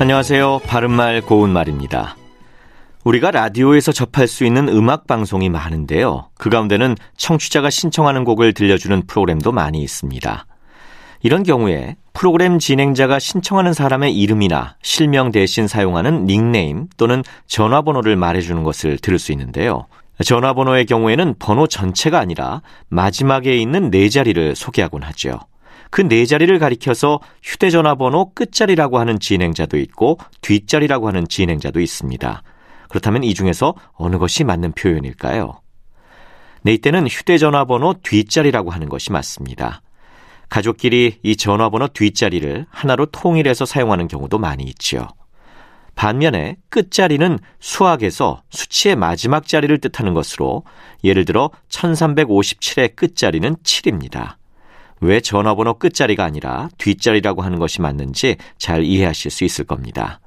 안녕하세요. 바른말 고운말입니다. 우리가 라디오에서 접할 수 있는 음악 방송이 많은데요. 그 가운데는 청취자가 신청하는 곡을 들려주는 프로그램도 많이 있습니다. 이런 경우에 프로그램 진행자가 신청하는 사람의 이름이나 실명 대신 사용하는 닉네임 또는 전화번호를 말해주는 것을 들을 수 있는데요. 전화번호의 경우에는 번호 전체가 아니라 마지막에 있는 네 자리를 소개하곤 하죠. 그 네 자리를 가리켜서 휴대전화 번호 끝자리라고 하는 진행자도 있고 뒷자리라고 하는 진행자도 있습니다. 그렇다면 이 중에서 어느 것이 맞는 표현일까요? 네, 이때는 휴대전화 번호 뒷자리라고 하는 것이 맞습니다. 가족끼리 이 전화번호 뒷자리를 하나로 통일해서 사용하는 경우도 많이 있지요. 반면에 끝자리는 수학에서 수치의 마지막 자리를 뜻하는 것으로 예를 들어 1357의 끝자리는 7입니다. 왜 전화번호 끝자리가 아니라 뒷자리라고 하는 것이 맞는지 잘 이해하실 수 있을 겁니다.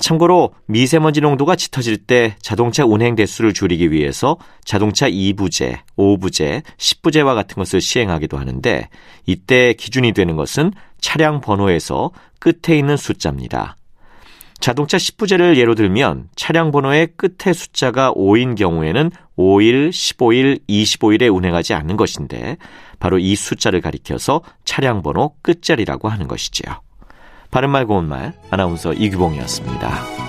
참고로 미세먼지 농도가 짙어질 때 자동차 운행 대수를 줄이기 위해서 자동차 2부제, 5부제, 10부제와 같은 것을 시행하기도 하는데 이때 기준이 되는 것은 차량 번호에서 끝에 있는 숫자입니다. 자동차 10부제를 예로 들면 차량 번호의 끝에 숫자가 5인 경우에는 5일, 15일, 25일에 운행하지 않는 것인데 바로 이 숫자를 가리켜서 차량 번호 끝자리라고 하는 것이지요. 바른말 고운말 아나운서 이규봉이었습니다.